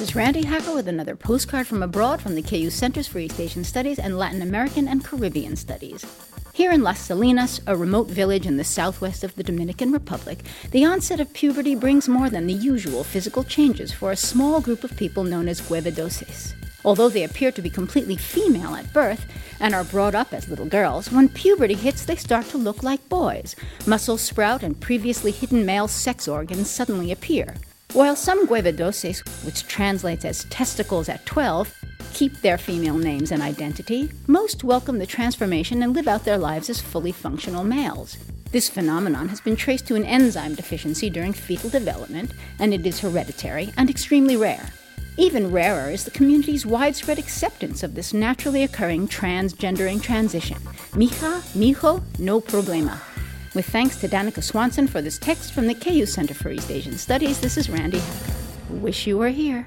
This is Randi Hacker with another postcard from abroad from the KU Centers for East Asian Studies and Latin American and Caribbean Studies. Here in Las Salinas, a remote village in the southwest of the Dominican Republic, the onset of puberty brings more than the usual physical changes for a small group of people known as guevedoces. Although they appear to be completely female at birth and are brought up as little girls, when puberty hits, they start to look like boys. Muscles sprout and previously hidden male sex organs suddenly appear. While some guevedoces, which translates as testicles at 12, keep their female names and identity, most welcome the transformation and live out their lives as fully functional males. This phenomenon has been traced to an enzyme deficiency during fetal development, and it is hereditary and extremely rare. Even rarer is the community's widespread acceptance of this naturally occurring transgendering transition. Mija, mijo, no problema. With thanks to Danika Swanson for this text from the KU Center for East Asian Studies, this is Randi Hacker. Wish you were here.